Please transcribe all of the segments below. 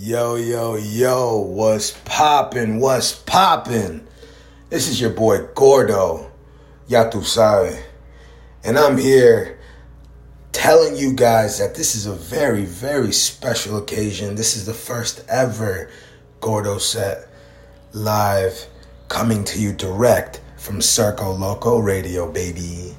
Yo, yo, yo, what's poppin'? What's poppin'? This is your boy Gordo, ya sabe. And I'm here telling you guys that this is a very, very special occasion. This is the first ever Gordo set live coming to you direct from Circo Loco Radio, baby.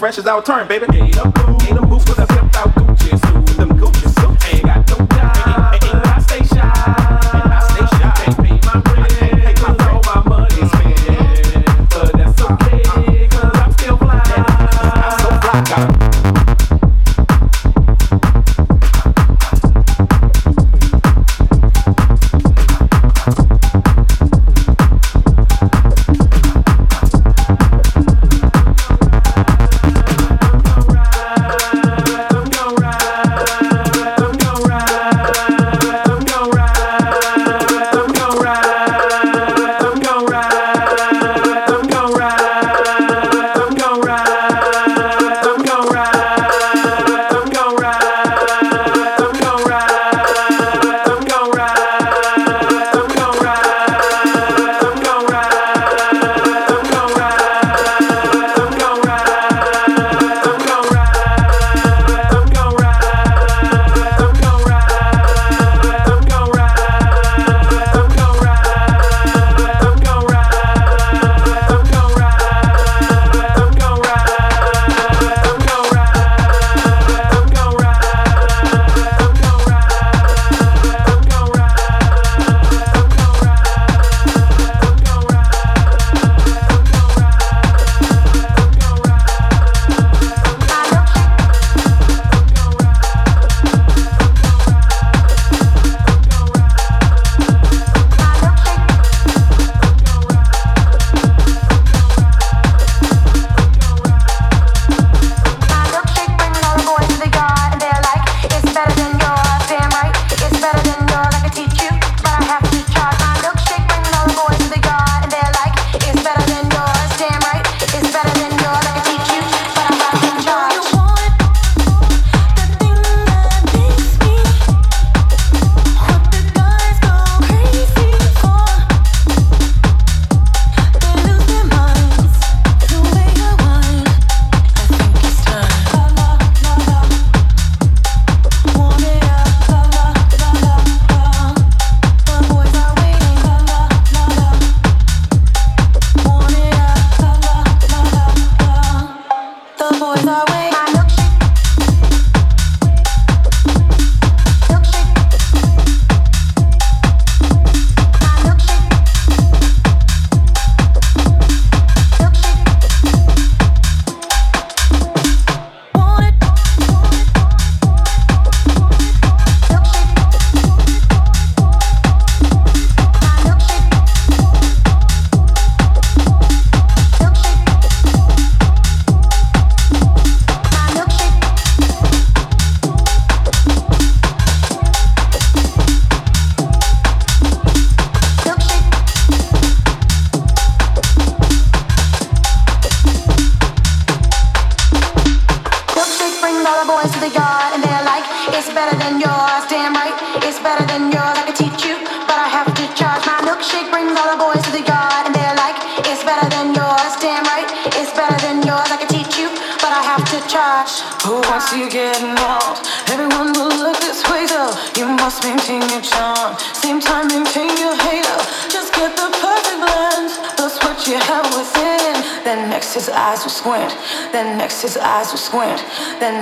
fresh as our turn, baby.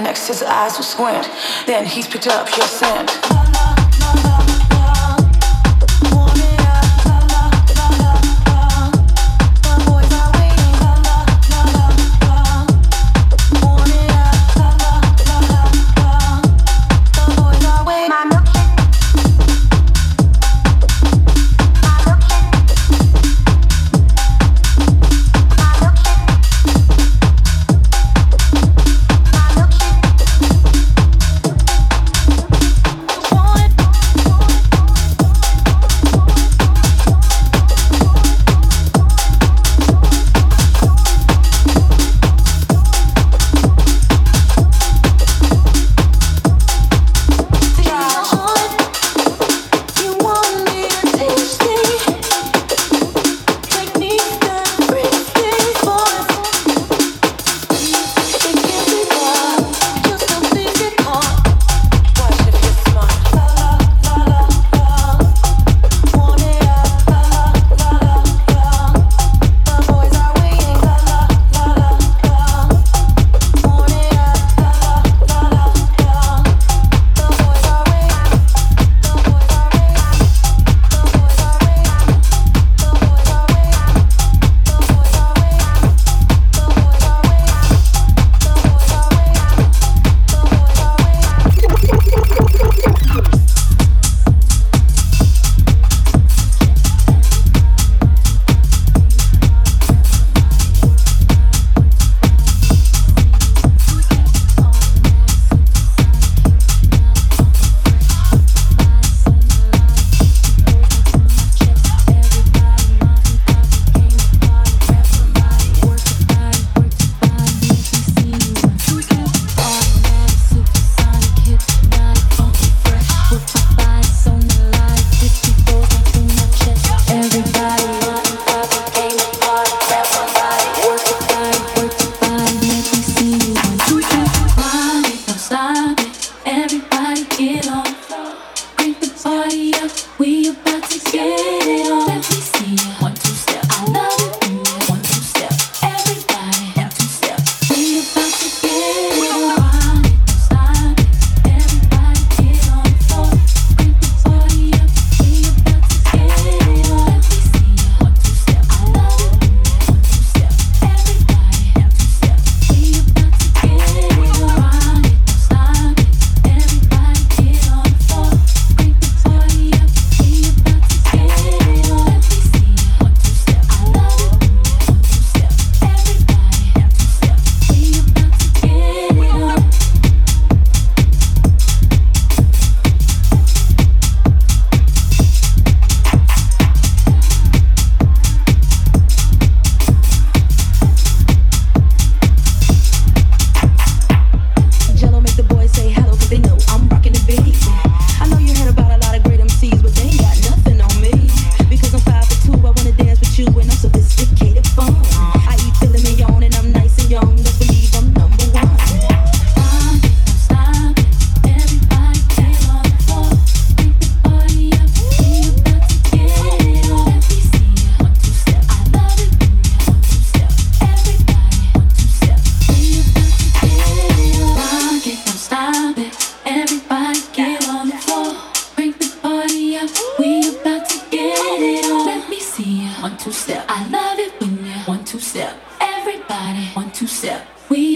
next his eyes will squint. Then he's picked up your scent. two step. I love it when you one two step. Everybody one two step. We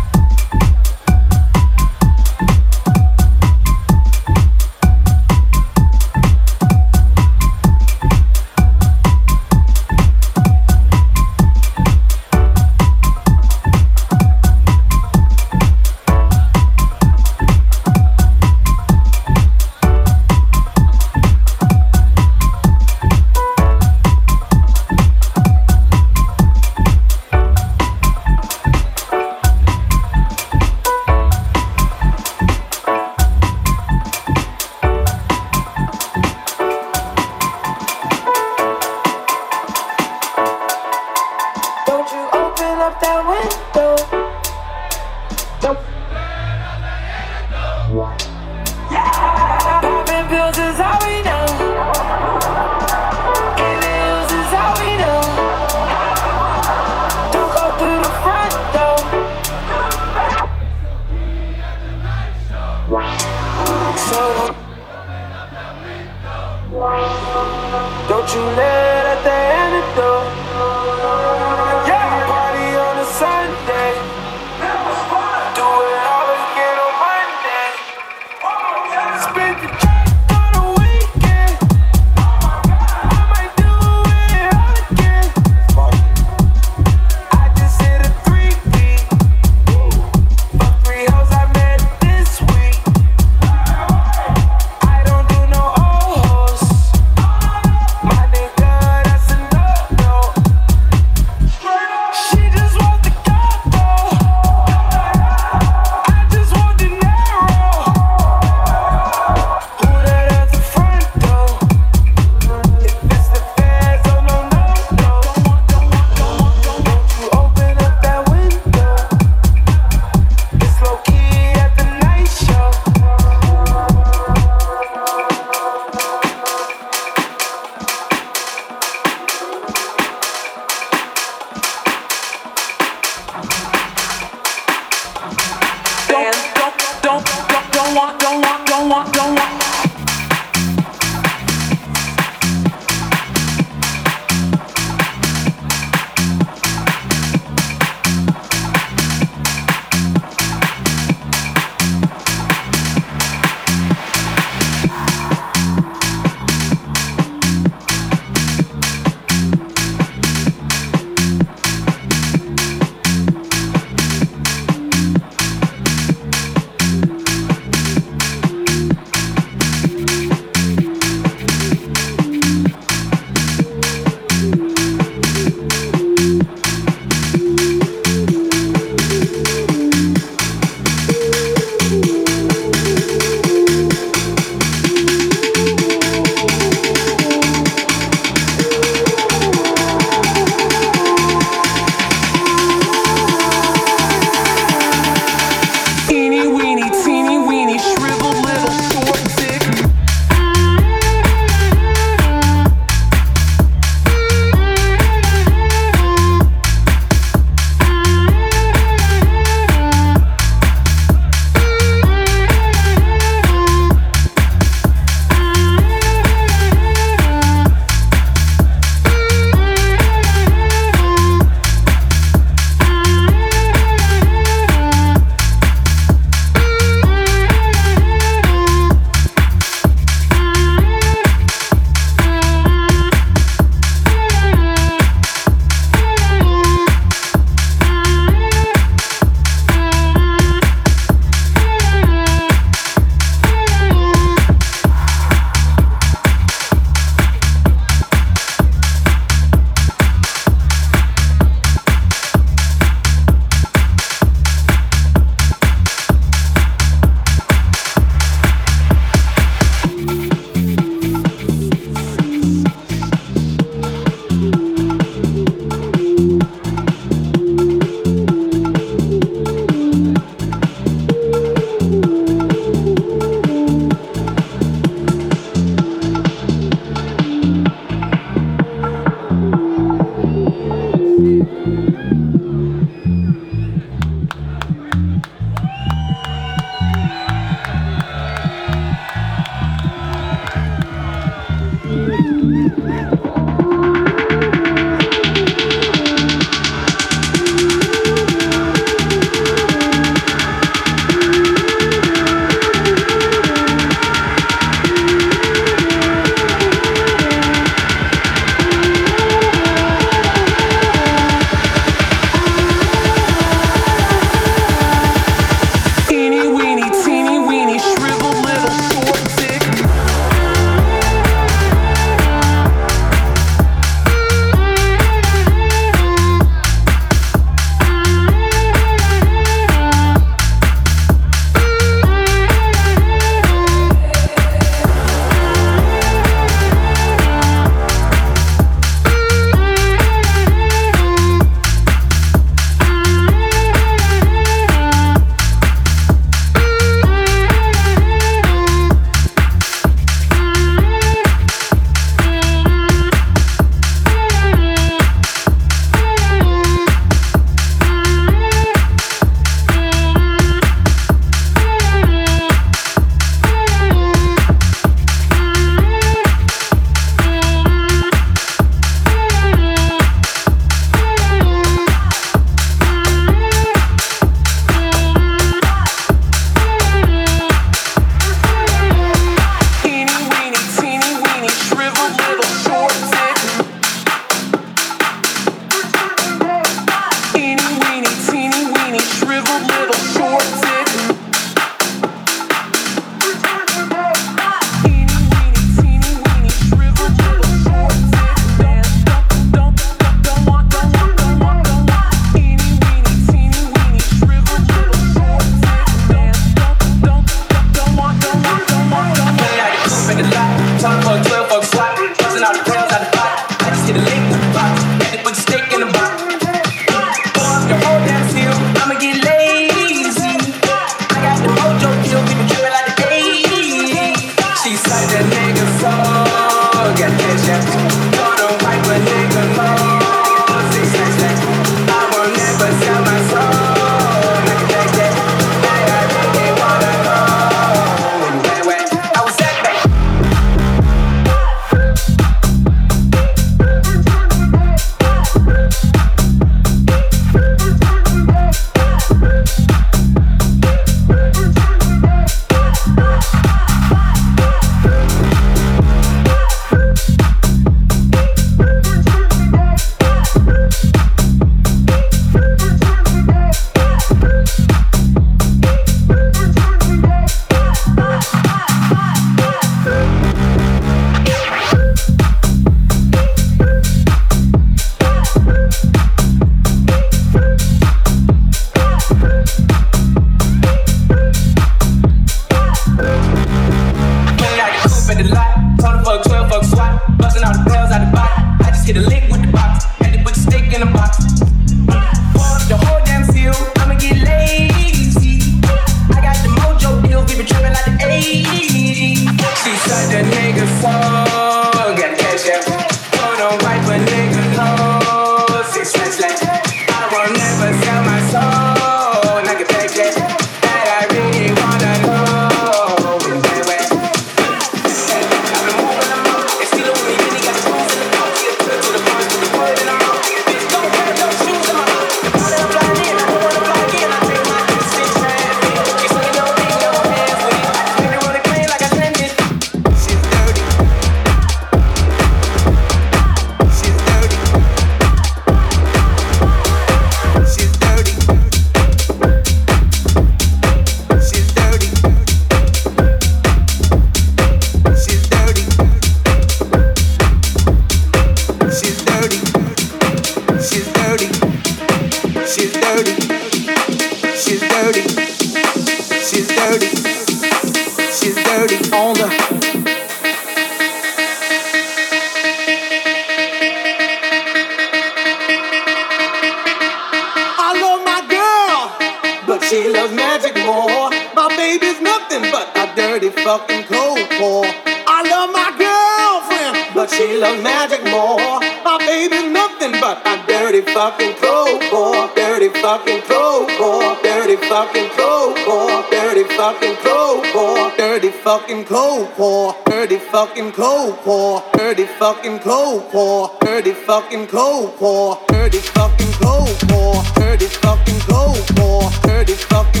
fucking cold pour, dirty fucking cold pour, dirty fucking cold pour, dirty fucking cold pour, dirty fucking cold pour, dirty fucking